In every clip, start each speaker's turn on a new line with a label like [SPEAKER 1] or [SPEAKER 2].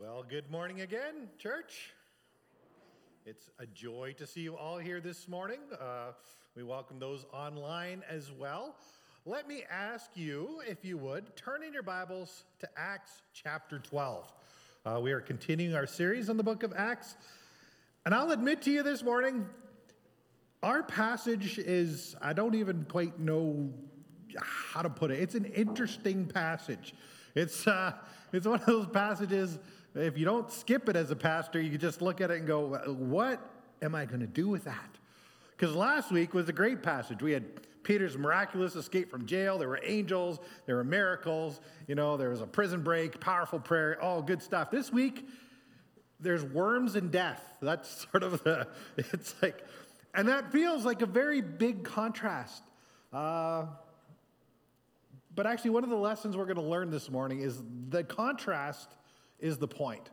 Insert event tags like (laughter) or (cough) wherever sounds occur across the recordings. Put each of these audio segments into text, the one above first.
[SPEAKER 1] Well, good morning again, church. It's a joy to see you all here this morning. Uh, we welcome those online as well. Let me ask you, if you would, turn in your Bibles to Acts chapter 12. Uh, we are continuing our series on the book of Acts. And I'll admit to you this morning, our passage is, I don't even quite know how to put it. It's an interesting passage. It's, uh, it's one of those passages if you don't skip it as a pastor, you just look at it and go, What am I going to do with that? Because last week was a great passage. We had Peter's miraculous escape from jail. There were angels, there were miracles, you know, there was a prison break, powerful prayer, all good stuff. This week, there's worms and death. That's (laughs) sort of the, it's like, and that feels like a very big contrast. Uh, but actually, one of the lessons we're going to learn this morning is the contrast is the point.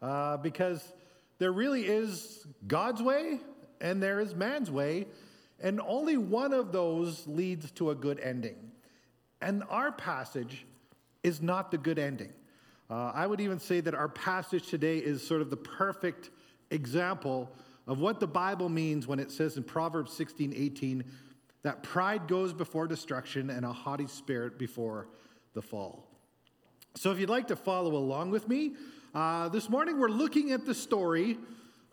[SPEAKER 1] Uh, because there really is God's way and there is man's way, and only one of those leads to a good ending. And our passage is not the good ending. Uh, I would even say that our passage today is sort of the perfect example of what the Bible means when it says in Proverbs 16 18 that pride goes before destruction and a haughty spirit before the fall. So, if you'd like to follow along with me, uh, this morning we're looking at the story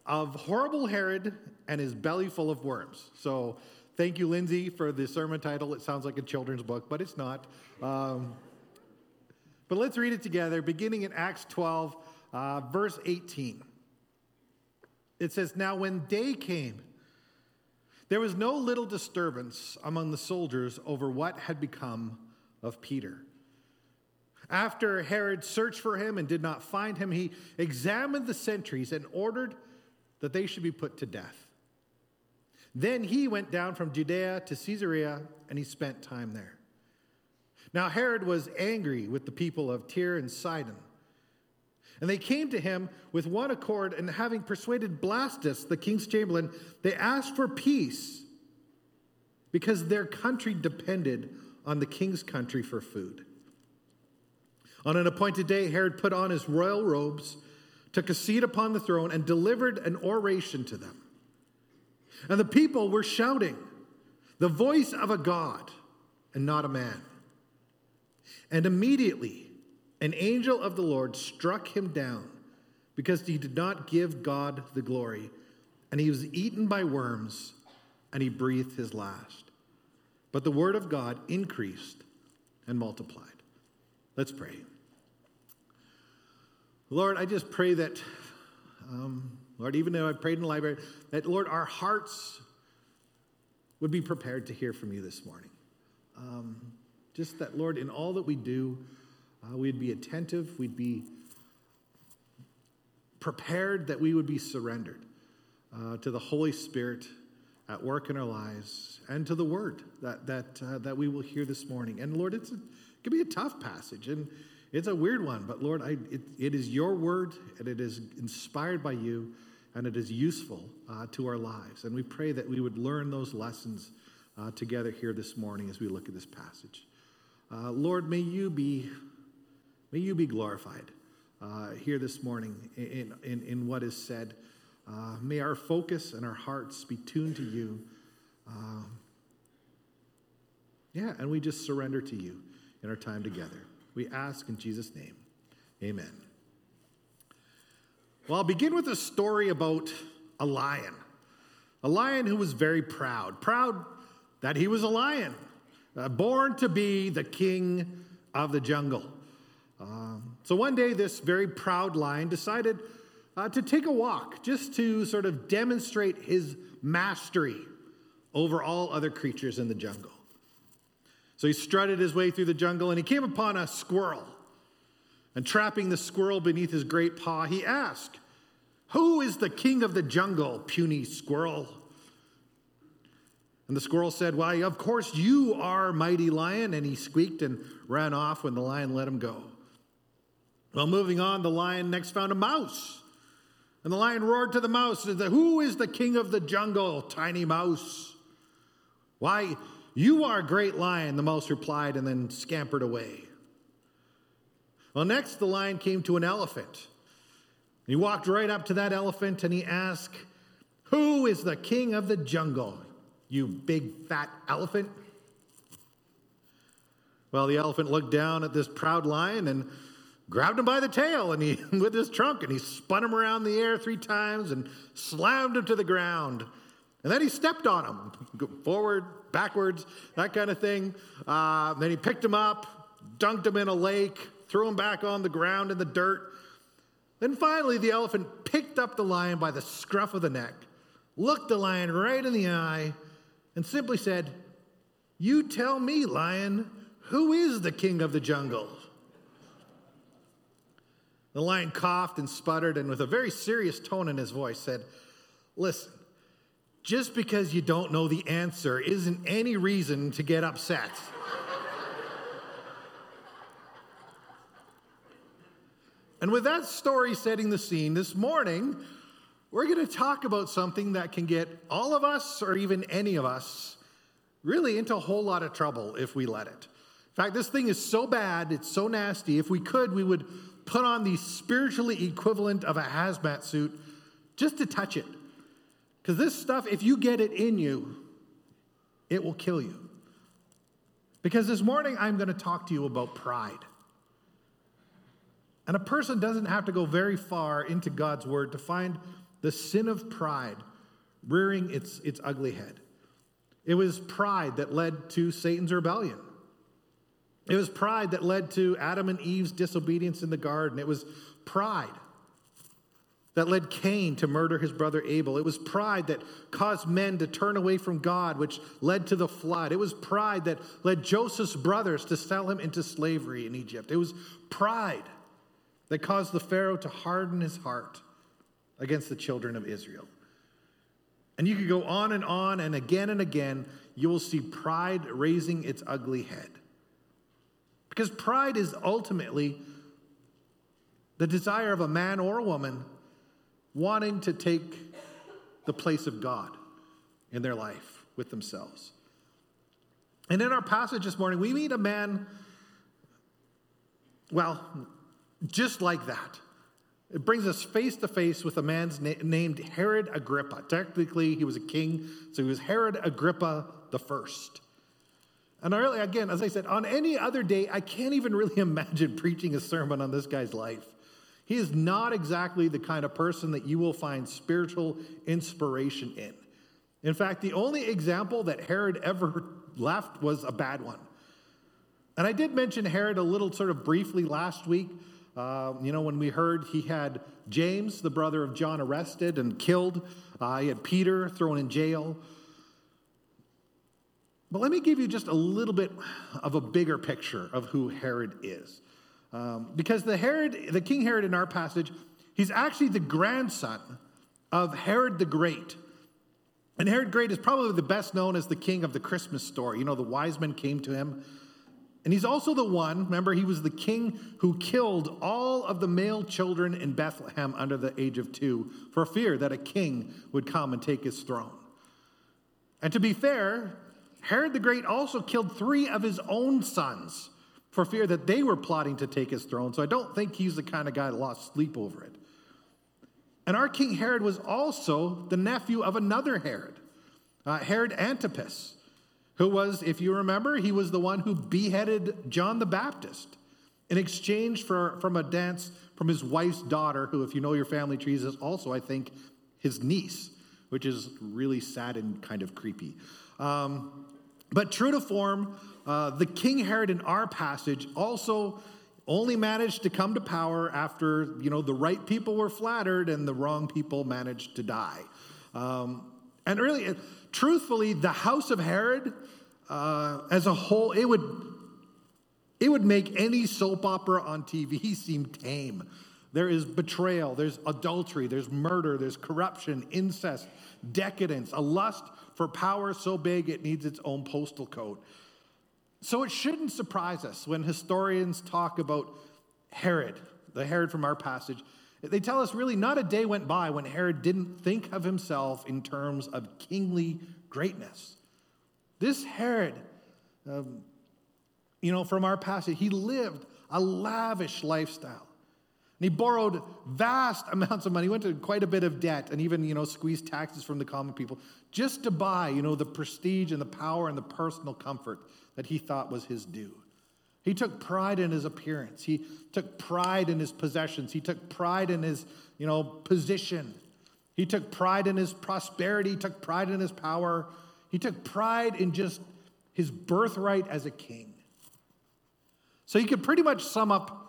[SPEAKER 1] of horrible Herod and his belly full of worms. So, thank you, Lindsay, for the sermon title. It sounds like a children's book, but it's not. Um, but let's read it together, beginning in Acts 12, uh, verse 18. It says, Now when day came, there was no little disturbance among the soldiers over what had become of Peter. After Herod searched for him and did not find him, he examined the sentries and ordered that they should be put to death. Then he went down from Judea to Caesarea and he spent time there. Now Herod was angry with the people of Tyre and Sidon. And they came to him with one accord, and having persuaded Blastus, the king's chamberlain, they asked for peace because their country depended on the king's country for food. On an appointed day, Herod put on his royal robes, took a seat upon the throne, and delivered an oration to them. And the people were shouting, the voice of a God and not a man. And immediately, an angel of the Lord struck him down because he did not give God the glory. And he was eaten by worms, and he breathed his last. But the word of God increased and multiplied. Let's pray. Lord, I just pray that, um, Lord, even though I prayed in the library, that, Lord, our hearts would be prepared to hear from you this morning. Um, just that, Lord, in all that we do, uh, we'd be attentive, we'd be prepared, that we would be surrendered uh, to the Holy Spirit at work in our lives and to the word that, that, uh, that we will hear this morning. And Lord, it's a, it can be a tough passage. And it's a weird one, but Lord, I, it, it is your word and it is inspired by you and it is useful uh, to our lives. And we pray that we would learn those lessons uh, together here this morning as we look at this passage. Uh, Lord, may you be, may you be glorified uh, here this morning in, in, in what is said. Uh, may our focus and our hearts be tuned to you. Um, yeah, and we just surrender to you in our time together. We ask in Jesus' name. Amen. Well, I'll begin with a story about a lion. A lion who was very proud, proud that he was a lion, uh, born to be the king of the jungle. Um, so one day, this very proud lion decided uh, to take a walk just to sort of demonstrate his mastery over all other creatures in the jungle. So he strutted his way through the jungle and he came upon a squirrel. And trapping the squirrel beneath his great paw, he asked, Who is the king of the jungle, puny squirrel? And the squirrel said, Why, of course you are, mighty lion. And he squeaked and ran off when the lion let him go. Well, moving on, the lion next found a mouse. And the lion roared to the mouse Who is the king of the jungle, tiny mouse? Why, you are a great lion, the mouse replied, and then scampered away. Well, next, the lion came to an elephant. He walked right up to that elephant and he asked, Who is the king of the jungle, you big fat elephant? Well, the elephant looked down at this proud lion and grabbed him by the tail and he (laughs) with his trunk and he spun him around the air three times and slammed him to the ground. And then he stepped on him, (laughs) forward, backwards, that kind of thing. Uh, then he picked him up, dunked him in a lake, threw him back on the ground in the dirt. Then finally, the elephant picked up the lion by the scruff of the neck, looked the lion right in the eye, and simply said, You tell me, lion, who is the king of the jungle? The lion coughed and sputtered, and with a very serious tone in his voice, said, Listen, just because you don't know the answer isn't any reason to get upset. and with that story setting the scene, this morning, we're going to talk about something that can get all of us, or even any of us, really into a whole lot of trouble if we let it. In fact, this thing is so bad, it's so nasty. If we could, we would put on the spiritually equivalent of a hazmat suit just to touch it. Because this stuff, if you get it in you, it will kill you. Because this morning I'm going to talk to you about pride. And a person doesn't have to go very far into God's word to find the sin of pride rearing its, its ugly head. It was pride that led to Satan's rebellion. It was pride that led to Adam and Eve's disobedience in the garden. It was pride that led Cain to murder his brother Abel. It was pride that caused men to turn away from God, which led to the flood. It was pride that led Joseph's brothers to sell him into slavery in Egypt. It was pride that caused the Pharaoh to harden his heart against the children of Israel. And you could go on and on, and again and again, you will see pride raising its ugly head. Because pride is ultimately the desire of a man or a woman wanting to take the place of God in their life with themselves. And in our passage this morning, we meet a man, well, just like that. It brings us face to face with a man na- named Herod Agrippa. Technically, he was a king, so he was Herod Agrippa the first. And I really, again, as I said, on any other day, I can't even really (laughs) imagine preaching a sermon on this guy's life. He is not exactly the kind of person that you will find spiritual inspiration in. In fact, the only example that Herod ever (laughs) left was a bad one. And I did mention Herod a little sort of briefly last week. Uh, you know, when we heard he had James, the brother of John, arrested and killed, uh, he had Peter thrown in jail. But let me give you just a little bit of a bigger picture of who Herod is. Um, because the Herod, the King Herod in our passage, he's actually the grandson of Herod the Great. And Herod Great is probably the best known as the king of the Christmas story. You know, the wise men came to him. And he's also the one, remember, he was the king who killed all of the male children in Bethlehem under the age of two for fear that a king would come and take his throne. And to be fair, Herod the Great also killed three of his own sons for fear that they were plotting to take his throne. So I don't think he's the kind of guy that lost sleep over it. And our King Herod was also the nephew of another Herod, uh, Herod Antipas, who was, if you remember, he was the one who beheaded John the Baptist in exchange for, from a dance from his wife's daughter, who, if you know your family trees, is also, I think, his niece, which is really sad and kind of creepy. Um, but true to form, uh, the King Herod in our passage also only managed to come to power after you know the right people were flattered and the wrong people managed to die. Um, and really, truthfully, the house of Herod uh, as a whole, it would it would make any soap opera on TV (laughs) seem tame. There is betrayal, there's adultery, there's murder, there's corruption, incest, decadence, a lust for power so big it needs its own postal code. So it shouldn't surprise us when historians talk about Herod, the Herod from our passage. They tell us really not a day went by when Herod didn't think of himself in terms of kingly greatness. This Herod, um, you know, from our passage, he lived a lavish lifestyle. And he borrowed vast (laughs) amounts of money, he went to quite a bit of debt, and even, you know, squeezed taxes from the common people just to buy, you know, the prestige and the power and the personal comfort that he thought was his due. He took pride in his appearance. He took pride in his possessions. He took pride in his, you know, position. He took pride in his prosperity. He took pride in his power. He took pride in just his birthright as a king. So you could pretty much sum up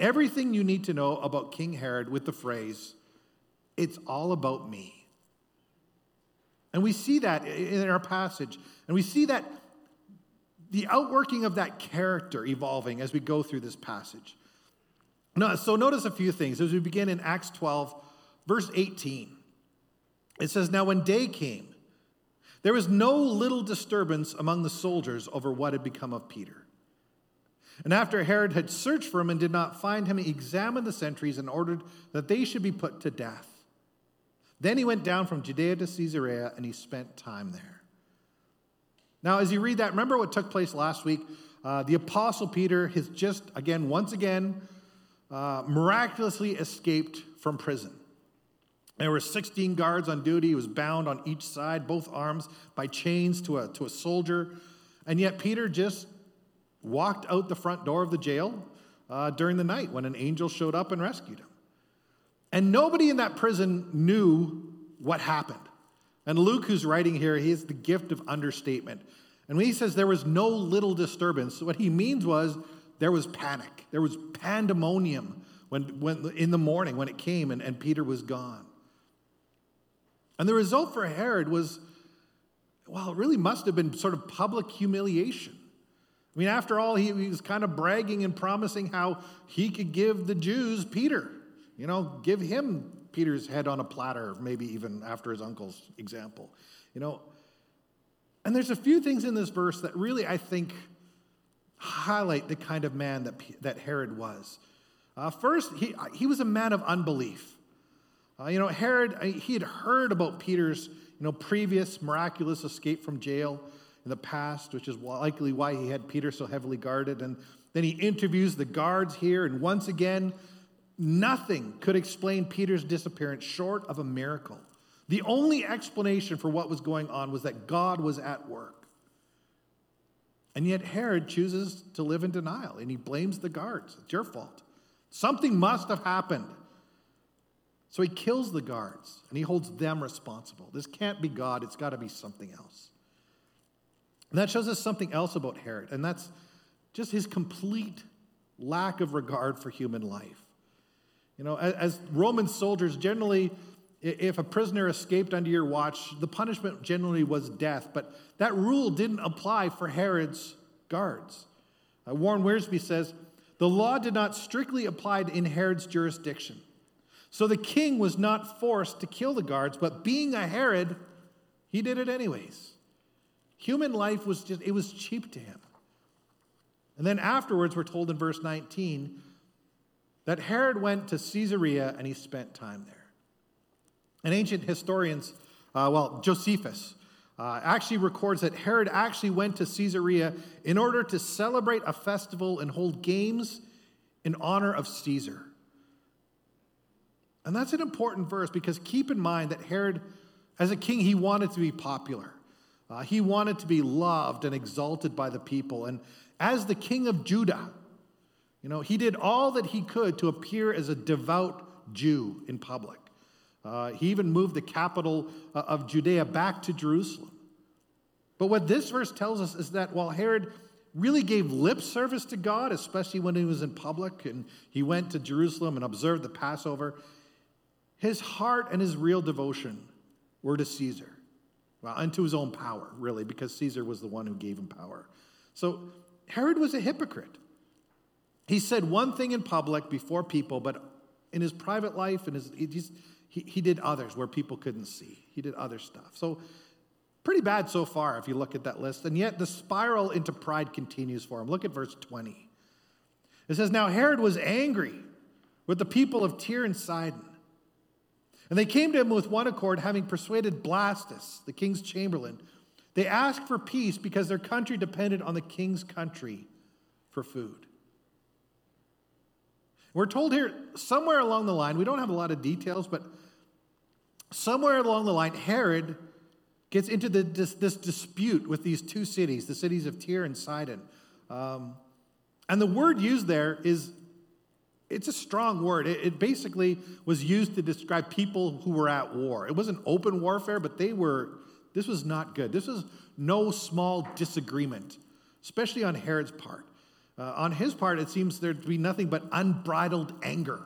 [SPEAKER 1] everything you need to know about King Herod with the phrase, it's all about me. And we see that in our passage. And we see that the outworking of that character evolving as we go through this passage. Now, so notice a few things as we begin in Acts 12, verse 18. It says, Now when day came, there was no little disturbance among the soldiers over what had become of Peter. And after Herod had searched for him and did not find him, he examined the sentries and ordered that they should be put to death. Then he went down from Judea to Caesarea and he spent time there. Now, as you read that, remember what took place last week? Uh, the Apostle Peter has just, again, once again, uh, miraculously escaped from prison. There were 16 guards on duty. He was bound on each side, both arms, by chains to a, to a soldier. And yet, Peter just walked out the front door of the jail uh, during the night when an angel showed up and rescued him. And nobody in that prison knew what happened. And Luke, who's writing here, he has the gift of understatement. And when he says there was no little disturbance, what he means was there was panic, there was pandemonium when, when, in the morning when it came and, and Peter was gone. And the result for Herod was, well, it really must have been sort of public humiliation. I mean, after all, he, he was kind of bragging and promising how he could give the Jews Peter, you know, give him Peter's head on a platter, maybe even after his uncle's example, you know. And there's a few things in this verse that really, I think, highlight the kind of man that, that Herod was. Uh, first, he, he was a man of unbelief. Uh, you know, Herod, he had heard about Peter's, you know, previous miraculous escape from jail in the past, which is likely why he had Peter so heavily guarded. And then he interviews the guards here, and once again, nothing could explain Peter's disappearance short of a miracle. The only explanation for what was going on was that God was at work. And yet Herod chooses to live in denial and he blames the guards. It's your fault. Something must have happened. So he kills the guards and he holds them responsible. This can't be God, it's got to be something else. And that shows us something else about Herod, and that's just his complete lack of regard for human life. You know, as, Roman soldiers, generally, if a prisoner escaped under your watch, the punishment generally was death, but that rule didn't apply for Herod's guards. Uh, Warren Wiersbe says the law did not strictly apply in Herod's jurisdiction. So the king was not forced to kill the guards, but being a Herod, he did it anyways. Human life was just, it was cheap to him. And then afterwards, we're told in verse 19 that Herod went to Caesarea and he spent time there. And ancient historians, uh, well, Josephus, uh, actually records that Herod actually went to Caesarea in order to celebrate a festival and hold games in honor of Caesar. And that's an important verse because keep in mind that Herod, as a king, he wanted to be popular. Uh, he wanted to be loved and exalted by the people. And as the king of Judah, you know, he did all that he could to appear as a devout Jew in public. Uh, he even moved the capital uh, of Judea back to Jerusalem. But what this verse tells us is that while Herod really gave lip service to God, especially when he was in public and he went to Jerusalem and observed the Passover, his heart and his real devotion were to Caesar. Well, unto his own power, really, because Caesar was the one who gave him power. So Herod was a hypocrite. He said one thing in public before people, but in his private life and his, he, he did others where people couldn't see. He did other stuff. So pretty bad so far if you look at that list. And yet the spiral into pride continues for him. Look at verse 20. It says, Now Herod was angry with the people of Tyre and Sidon and they came to him with one accord, having persuaded Blastus, the king's chamberlain. They asked for peace because their country depended on the king's country for food. We're told here somewhere along the line, we don't have a lot of details, but somewhere along the line, Herod gets into the, this, this, dispute with these two cities, the cities of Tyre and Sidon. Um, and the word used there is, it's a strong word. It, it basically was used to describe people who were at war. It wasn't open warfare, but they were, this was not good. This was no small disagreement, especially on Herod's part. Uh, on his part, it seems there to be nothing but unbridled anger.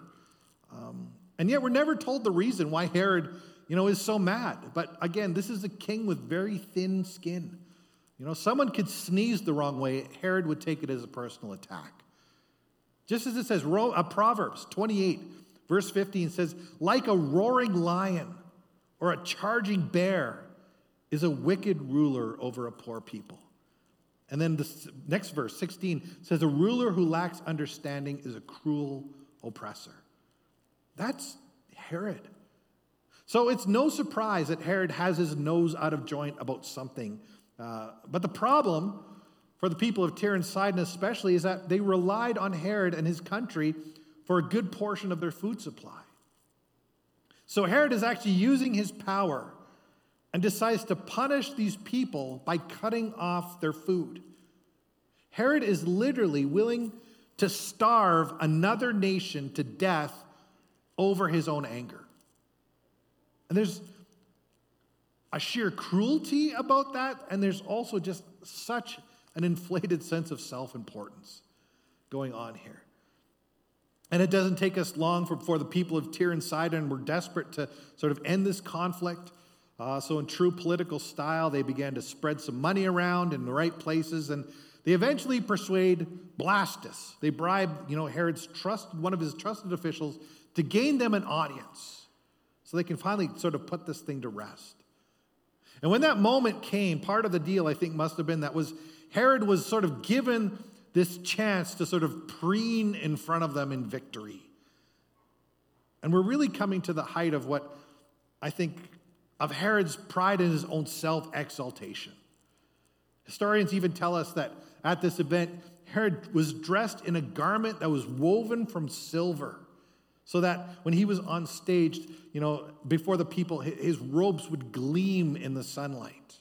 [SPEAKER 1] Um, and yet, we're never told the reason why Herod, you know, is so mad. But again, this is a king with very thin skin. You know, someone could sneeze the wrong way, Herod would take it as a personal attack. Just as it says, uh, Proverbs 28, verse 15 says, like a roaring lion or a charging bear is a wicked ruler over a poor people. And then the next verse, 16, says, A ruler who lacks understanding is a cruel oppressor. That's Herod. So it's no surprise that Herod has his nose out of joint about something. Uh, but the problem for the people of Tyre and Sidon, especially, is that they relied on Herod and his country for a good portion of their food supply. So Herod is actually using his power and decides to punish these people by cutting off their food. Herod is literally willing to starve another nation to death over his own anger. And there's a sheer cruelty about that, and there's also just such an inflated (laughs) sense of self importance going on here. And it doesn't take us long for, before the people of Tyre and Sidon were desperate to sort of end this conflict. Uh, so, in true political style, they began to spread some money around in the right places, and they eventually persuade Blastus. They bribe, you know, Herod's trust, one of his trusted officials, to gain them an audience, so they can finally sort of put this thing to rest. And when that moment came, part of the deal I think must have been that was Herod was sort of given this chance to sort of preen in front of them in victory. And we're really coming to the height of what I think of Herod's pride in his own self exaltation. Historians even tell us that at this event, Herod was dressed in a garment that was woven from silver, so that when he was on stage, you know, before the people, his robes would gleam in the sunlight.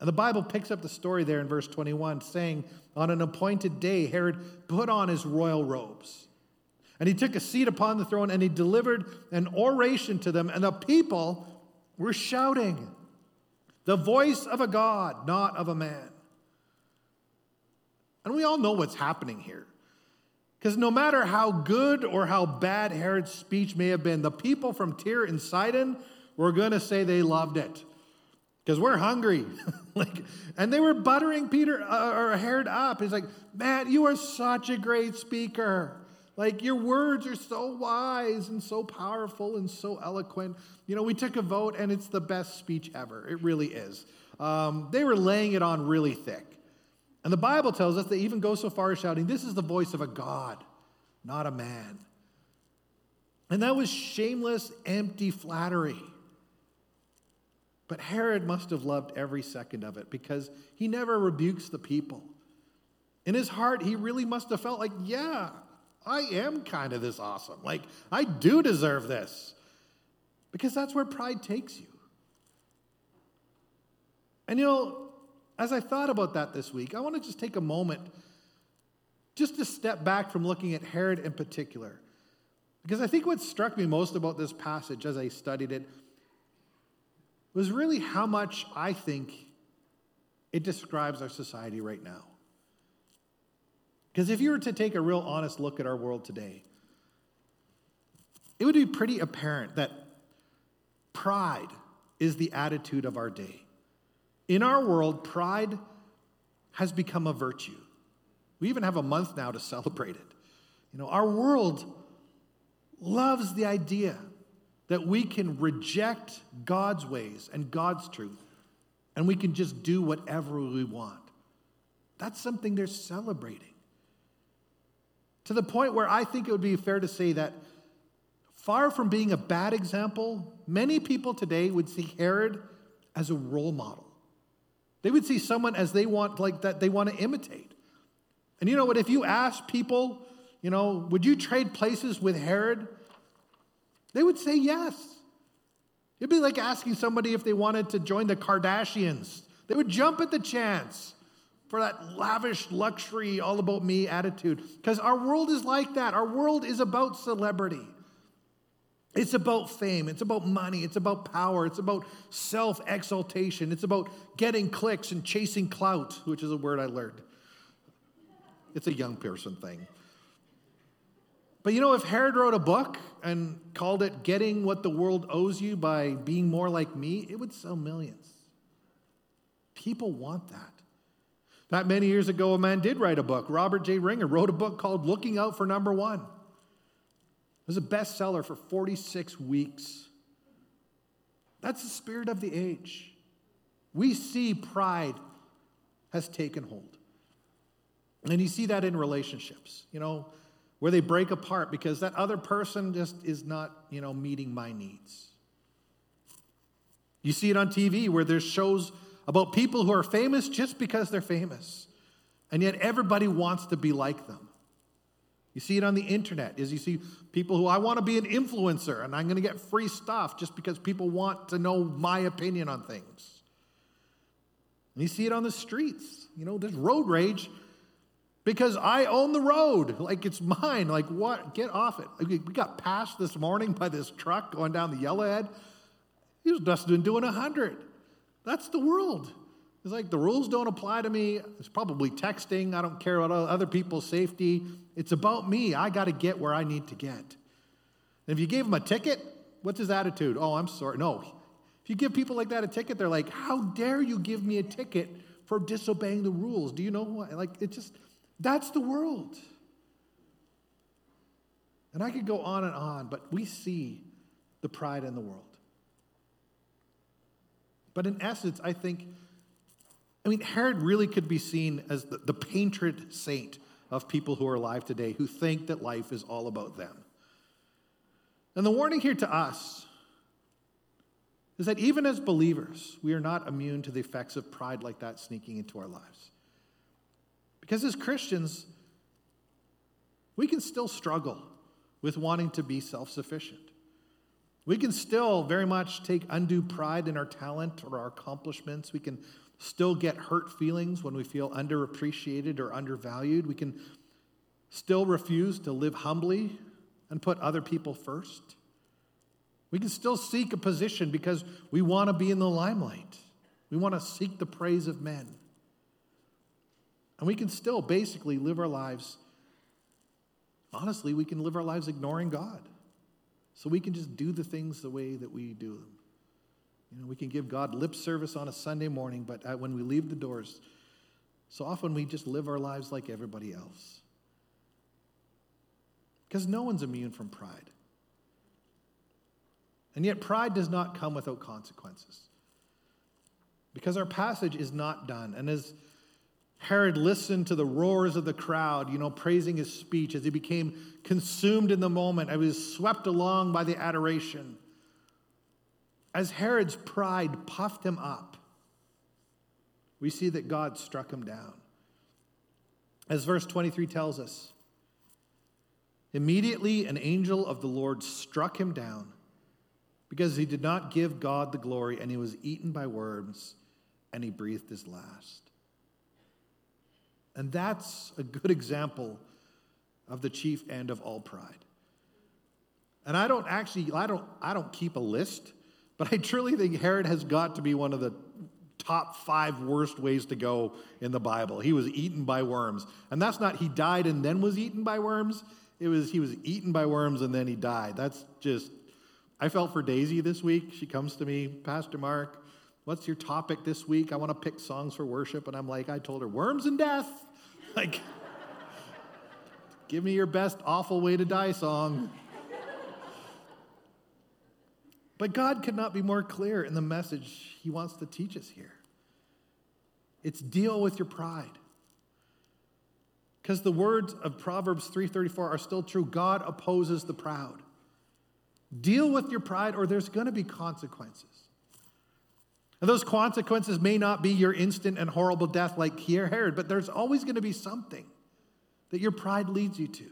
[SPEAKER 1] And the Bible picks up the story there in verse 21, saying, On an appointed day, Herod put on his royal robes. And he took a seat upon the throne and he delivered an oration to them, and the people were shouting, The voice of a God, not of a man. And we all know what's happening here. Because no matter how good or how bad Herod's speech may have been, the people from Tyre and Sidon were going to say they loved it. Because we're hungry. (laughs) like, and they were buttering Peter uh, or Herod up. He's like, man, you are such a great speaker. Like your words are so wise and so powerful and so eloquent. You know, we took a vote and it's the best speech ever. It really is. Um, they were laying it on really thick. And the Bible tells us they even go so far as shouting, This is the voice of a God, not a man. And that was shameless, empty flattery. But Herod must have loved every second of it because he never rebukes the people. In his heart, he really must have felt like, yeah, I am kind of this awesome. Like, I do deserve this. Because that's where pride takes you. And you know, as I thought about that this week, I want to just take a moment just to step back from looking at Herod in particular. Because I think what struck me most about this passage as I studied it was really how much I think it describes our society right now. Because if you were to take a real honest look at our world today, it would be pretty apparent that pride is the attitude of our day. In our world, pride has become a virtue. We even have a month now to celebrate it. You know, our world loves the idea that we can reject God's ways and God's truth and we can just do whatever we want. That's something they're celebrating to the point where I think it would be fair to say that far from being a bad example, many people today would see Herod as a role model. They would see someone as they want, like that they want to imitate. And you know what? If you ask people You know, would you trade places with Herod? They would say yes. It'd be like asking somebody if they wanted to join the Kardashians. They would jump at the chance for that lavish luxury, all about me attitude. Because our world is like that. Our world is about celebrity. It's about fame. It's about money. It's about power. It's about self exaltation. It's about getting clicks and chasing clout, which is a word I learned. It's a young person thing. But you know, if Herod wrote a book and called it Getting What the World Owes You by Being More Like Me, it would sell millions. People want that. Not many years ago, a man did write a book. Robert J. Ringer wrote a book called Looking Out for Number One. It was a bestseller for 46 weeks. That's the spirit of the age. We see pride has taken hold. And you see that in relationships, you know, where they break apart because that other person just is not, you know, meeting my needs. You see it on TV where there's shows about people who are famous just because they're famous. And yet everybody wants to be like them. You see it on the internet is you see people who I want to be an influencer and I'm going to get free stuff just because people want to know my opinion on things. And you see it on the streets. You know, there's road rage because I own the road. Like it's mine. Like what? Get off it. We got passed this morning by this truck going down the yellowhead. He was just doing 100. That's the world. It's like the rules don't apply to me. It's probably texting. I don't care about other people's safety. It's about me. I got to get where I need to get. And if you gave him a ticket, what's his attitude? Oh, I'm sorry. No. If you give people like that a ticket, they're like, how dare you give me a ticket for disobeying the rules? Do you know what? Like, it just, that's the world. And I could go on and on, but we see the pride in the world. But in essence, I think, I mean, Herod really could be seen as the, the patron saint of people who are alive today who think that life is all about them. And the warning here to us is that even as believers, we are not immune to the effects of pride like that sneaking into our lives. Because as Christians, we can still struggle with wanting to be self sufficient. We can still very much take undue pride in our talent or our accomplishments. We can still get hurt feelings when we feel underappreciated or undervalued. We can still refuse to live humbly and put other people first. We can still seek a position because we want to be in the limelight. We want to seek the praise of men. And we can still basically live our lives, honestly, we can live our lives ignoring God. So we can just do the things the way that we do them. You know, we can give God lip service on a Sunday morning, but when we leave the doors, so often we just live our lives like everybody else. Because no one's immune from pride. And yet, pride does not come without consequences. Because our passage is not done. And as Herod listened to the roars of the crowd, you know, praising his speech as he became consumed in the moment. I was swept along by the adoration. As Herod's pride puffed him up, we see that God struck him down. As verse 23 tells us, immediately an angel of the Lord struck him down because he did not give God the glory, and he was eaten by worms, and he breathed his last. And that's a good example of the chief end of all pride. And I don't actually, I don't, I don't keep a list, but I truly think Herod has got to be one of the top five worst ways to go in the Bible. He was eaten by worms. And that's not he died and then was eaten by worms. It was he was eaten by worms and then he died. That's just, I felt for Daisy this week. She comes to me, Pastor Mark, what's your topic this week? I want to pick songs for worship. And I'm like, I told her, worms and death. Like, give me your best awful way to die song. But God could not be more clear in the message he wants to teach us here. It's deal with your pride. Because the words of Proverbs 3:34 are still true. God opposes the proud. Deal with your pride or there's going to be consequences. And those consequences may not be your instant and horrible death like Herod, but there's always going to be something that your pride leads you to.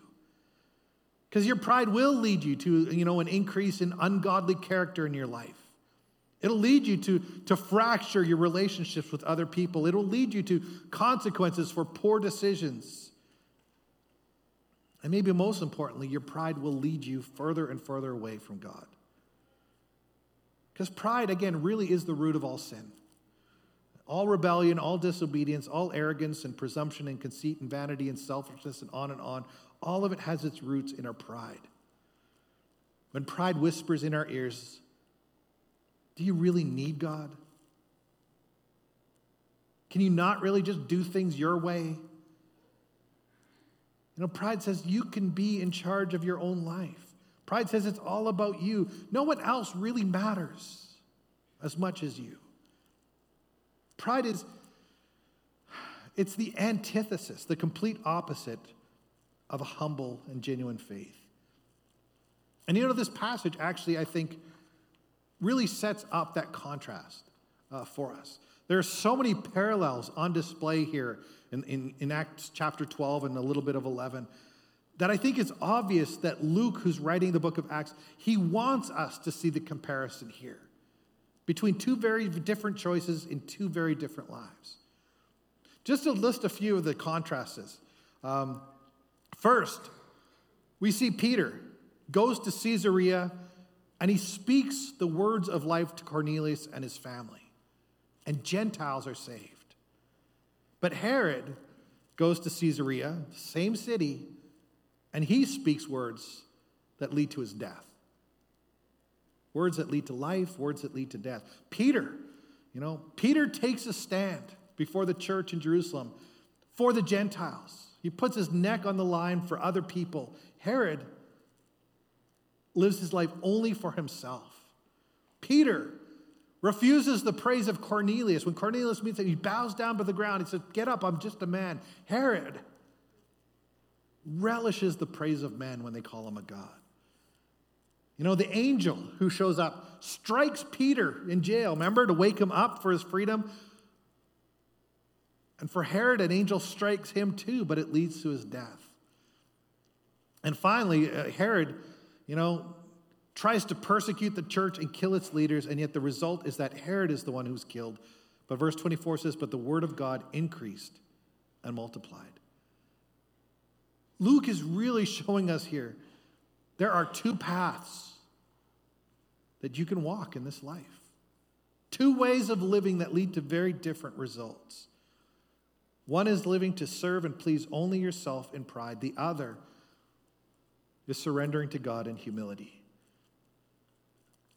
[SPEAKER 1] Because your pride will lead you to, you know, an increase in ungodly character in your life. It'll lead you to, to fracture your relationships with other people. It'll lead you to consequences for poor decisions. And maybe most importantly, your pride will lead you further and further away from God. Because pride, again, really is the root of all sin. All rebellion, all disobedience, all arrogance and presumption and conceit and vanity and selfishness and on and on, all of it has its roots in our pride. When pride whispers in our ears, do you really need God? Can you not really just do things your way? You know, pride says you can be in charge of your own life. Pride says it's all about you. No one else really matters as much as you. Pride is it's the antithesis, the complete opposite of a humble and genuine faith. And you know, this passage actually, I think, really sets up that contrast uh, for us. There are so many parallels on display here in, in, in Acts chapter 12 and a little bit of 11 that I think it's obvious that Luke, who's writing the book of Acts, he wants us to see the comparison here between two very different choices in two very different lives. Just to list a few of the contrasts. Um, first, we see Peter goes to Caesarea and he speaks the words of life to Cornelius and his family, and Gentiles are saved. But Herod goes to Caesarea, same city, and he speaks words that lead to his death. Words that lead to life, words that lead to death. Peter, you know, Peter takes a stand before the church in Jerusalem for the Gentiles. He puts his neck on the line for other people. Herod lives his life only for himself. Peter refuses the praise of Cornelius. When Cornelius meets him, he bows down to the ground. He says, Get up, I'm just a man. Herod relishes the praise of men when they call him a God. You know, the angel who shows up strikes Peter in jail, remember, to wake him up for his freedom. And for Herod, an angel strikes him too, but it leads to his death. And finally, uh, Herod you know, tries to persecute the church and kill its leaders, and yet the result is that Herod is the one who's killed. But verse 24 says, But the word of God increased and multiplied. Luke is really showing us here there are two paths that you can walk in this life. Two ways of living that lead to very different results. One is living to serve and please only yourself in pride, the other is surrendering to God in humility.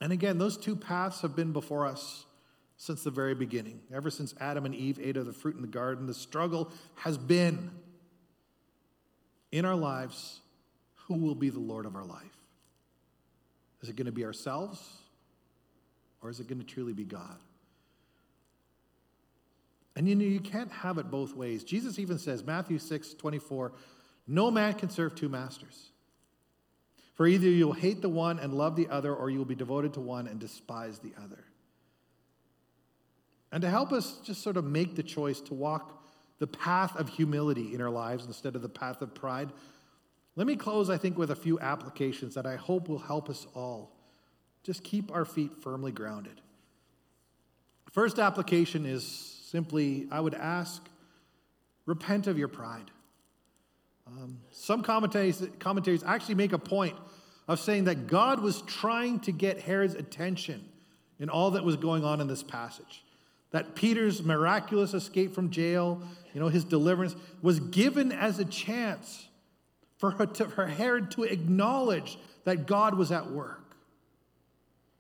[SPEAKER 1] And again, those two paths have been before us since the very beginning. Ever since Adam and Eve ate of the fruit in the garden, the struggle has been in our lives who will be the Lord of our life? Is it going to be ourselves or is it going to truly be God? And you know, you can't have it both ways. Jesus even says, Matthew 6 24, no man can serve two masters. For either you'll hate the one and love the other, or you'll be devoted to one and despise the other. And to help us just sort of make the choice to walk the path of humility in our lives instead of the path of pride, let me close, I think, with a few applications that I hope will help us all just keep our feet firmly grounded. First application is simply I would ask, repent of your pride. Um, some commentaries, commentaries actually make a point of saying that God was trying to get Herod's attention in all that was going on in this passage. That Peter's miraculous escape from jail, you know, his deliverance, was given as a chance for, her to, for Herod to acknowledge that God was at work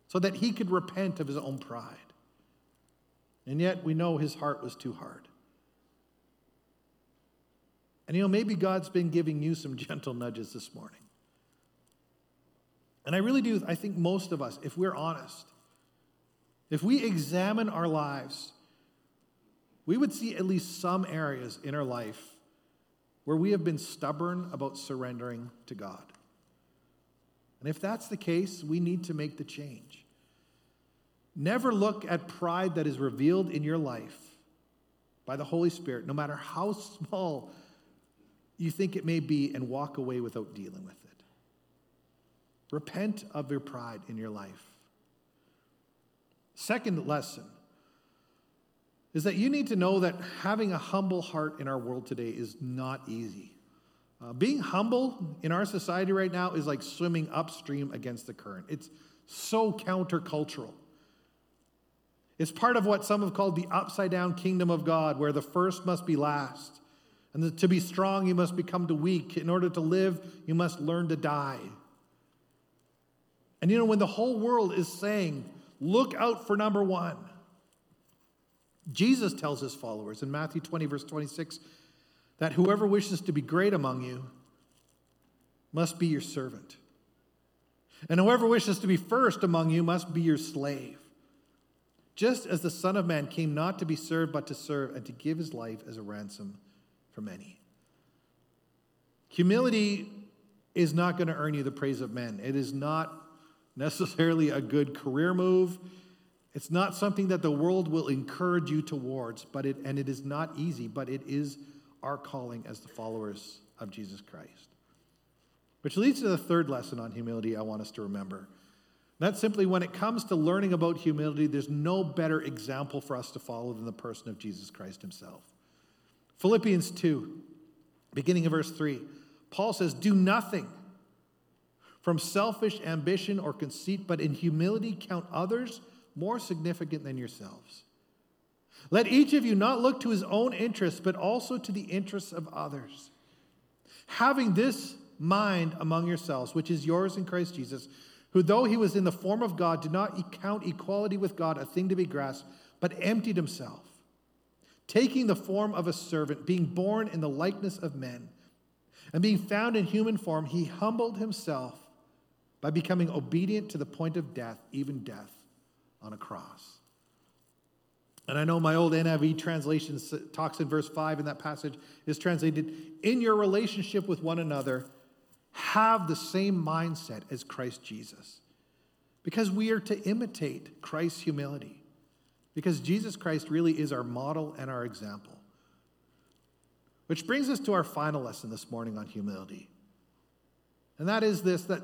[SPEAKER 1] so that he could repent of his own pride. And yet we know his heart was too hard. And you know, maybe God's been giving you some (laughs) gentle nudges this morning. And I really do, I think most of us, if we're honest, if we examine our lives, we would see at least some areas in our life where we have been stubborn about surrendering to God. And if that's the case, we need to make the change. Never look at pride that is revealed in your life by the Holy Spirit, no matter how (laughs) small you think it may be, and walk away without dealing with it. Repent of your pride in your life. Second lesson is that you need to know that having a humble heart in our world today is not easy. Uh, being humble in our society right now is like swimming upstream against the current. It's so countercultural. It's part of what some have called the upside down kingdom of God, where the first must be last. And the, to be strong, you must become to weak. In order to live, you must learn to die. And you know, when the whole world is saying, look out for number one, Jesus tells his followers in Matthew 20, verse 26, that whoever wishes to be great among you must be your servant. And whoever wishes to be first among you must be your slave. Just as the Son of Man came not to be served, but to serve and to give his life as a ransom for many. Humility is not going to earn you the praise of men. It is not necessarily a good career move. It's not something that the world will encourage you towards, but it, and it is not easy, but it is our calling as the followers of Jesus Christ. Which leads to the third lesson on humility I want us to remember. That's simply when it comes to learning about humility, there's no better example for us to follow than the person of Jesus Christ himself. Philippians 2, beginning of verse 3, Paul says, Do nothing from selfish ambition or conceit, but in humility count others more significant than yourselves. Let each of you not look to his own interests, but also to the interests of others. Having this mind among yourselves, which is yours in Christ Jesus, who, though he was in the form of God, did not count equality with God a thing to be grasped, but emptied himself, taking the form of a servant, being born in the likeness of men, and being found in human form, he humbled himself by becoming obedient to the point of death, even death on a cross. And I know my old NIV translation talks in verse 5 in that passage is translated in your relationship with one another, have the same mindset as Christ Jesus. Because we are to imitate Christ's humility. Because Jesus Christ really is our model and our example. Which brings us to our final lesson this morning on humility. And that is this that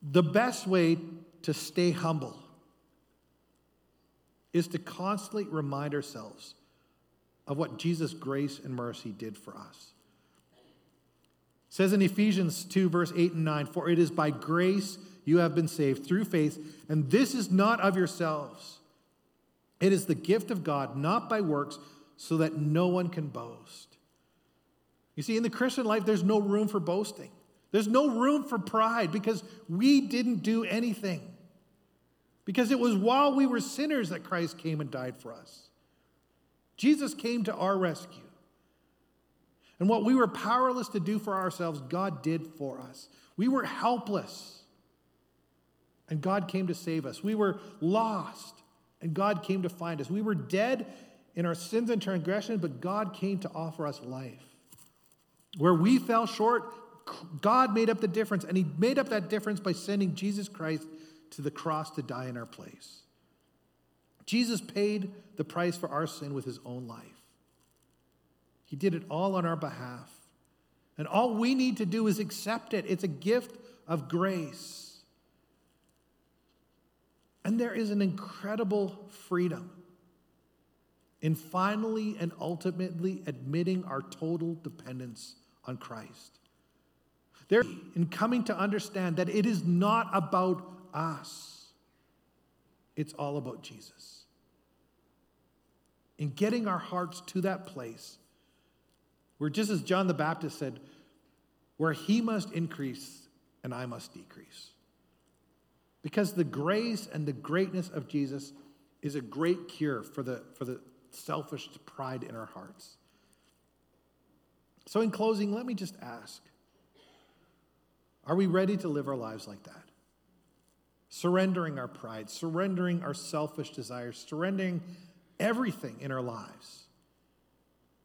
[SPEAKER 1] the best way to stay humble is to constantly remind ourselves of what Jesus' grace and mercy did for us. It says in Ephesians 2, verse 8 and 9, For it is by grace you have been saved through faith, and this is not of yourselves. It is the gift of God, not by works, so that no one can boast. You see, in the Christian life, there's no room for boasting. There's no room for pride because we didn't do anything. Because it was while we were sinners that Christ came and died for us. Jesus came to our rescue. And what we were powerless to do for ourselves, God did for us. We were helpless, and God came to save us. We were lost, and God came to find us. We were dead in our sins and transgression, but God came to offer us life. Where we fell short, God made up the difference, and He made up that difference by sending Jesus Christ to the cross to die in our place. Jesus paid the price for our sin with His own life. He did it all on our behalf. And all we need to do is accept it. It's a gift of grace. And there is an incredible freedom in finally and ultimately admitting our total dependence on Christ. There, in coming to understand that it is not about us, it's all about Jesus. In getting our hearts to that place where, just as John the Baptist said, where he must increase and I must decrease. Because the grace and the greatness of Jesus is a great cure for the, for the selfish pride in our hearts. So, in closing, let me just ask are we ready to live our lives like that? Surrendering our pride, surrendering our selfish desires, surrendering everything in our lives,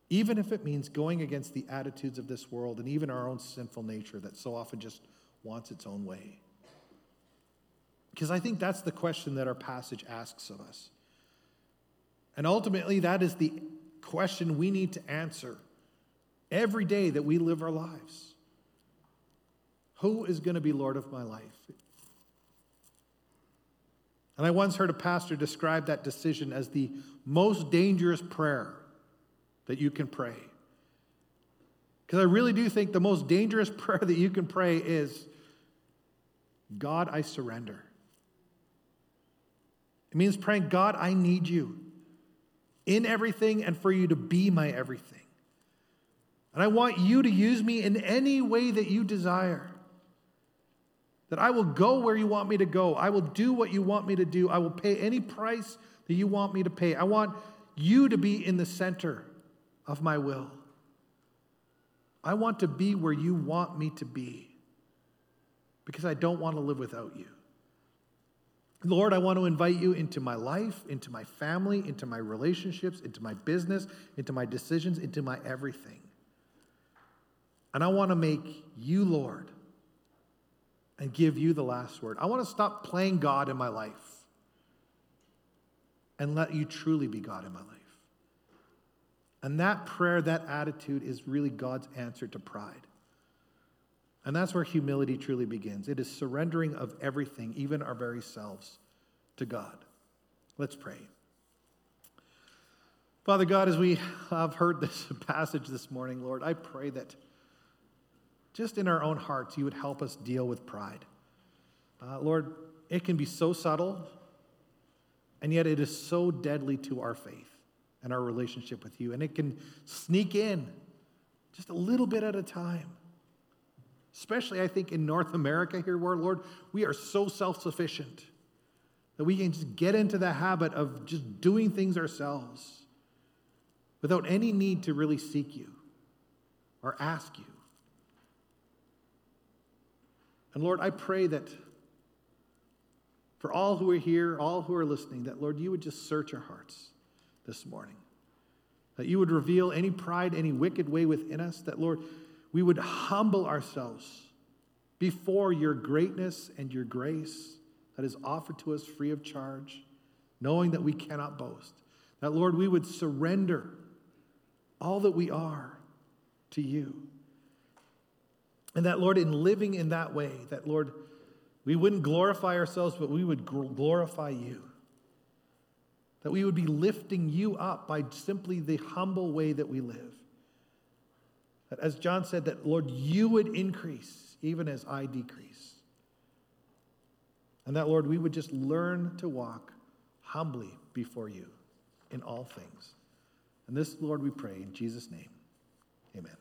[SPEAKER 1] even if it means going against the attitudes of this world and even our own sinful nature that so often just wants its own way. Because I think that's the question that our passage asks of us. And ultimately, that is the question we need to answer every day that we live our lives. Who is going to be Lord of my life? And I once heard a pastor describe that decision as the most dangerous prayer that you can pray. Because I really do think the most dangerous (laughs) prayer that you can pray is God, I surrender. It means praying, God, I need you in everything and for you to be my everything. And I want you to use me in any way that you desire. That I will go where you want me to go. I will do what you want me to do. I will pay any price that you want me to pay. I want you to be in the center of my will. I want to be where you want me to be because I don't want to live without you. Lord, I want to invite you into my life, into my family, into my relationships, into my business, into my decisions, into my everything. And I want to make you Lord and give you the last word. I want to stop playing God in my life and let you truly be God in my life. And that prayer, that attitude is really God's answer to pride. And that's where humility truly begins. It is surrendering of everything, even our very selves, to God. Let's pray. Father God, as we have heard this (laughs) passage this morning, Lord, I pray that just in our own hearts, you would help us deal with pride. Uh, Lord, it can be so subtle, and yet it is so deadly to our faith and our relationship with you. And it can sneak in just a little bit at a time. Especially, I think, in North America here, where, Lord, we are so self sufficient that we can just get into the habit of just doing things ourselves without any need to really seek you or ask you. And Lord, I pray that for all who are here, all who are listening, that Lord, you would just search our hearts this morning. That you would reveal any pride, any wicked way within us, that, Lord, we would humble ourselves before your greatness and your grace that is offered to us free of charge, knowing that we cannot boast. That, Lord, we would surrender all that we are to you. And that, Lord, in living in that way, that, Lord, we wouldn't glorify ourselves, but we would glorify you. That we would be lifting you up by simply the humble way that we live. That as John said, that Lord, you would increase even as I decrease. And that, Lord, we would just learn to walk humbly before you in all things. And this, Lord, we pray in Jesus' name. Amen.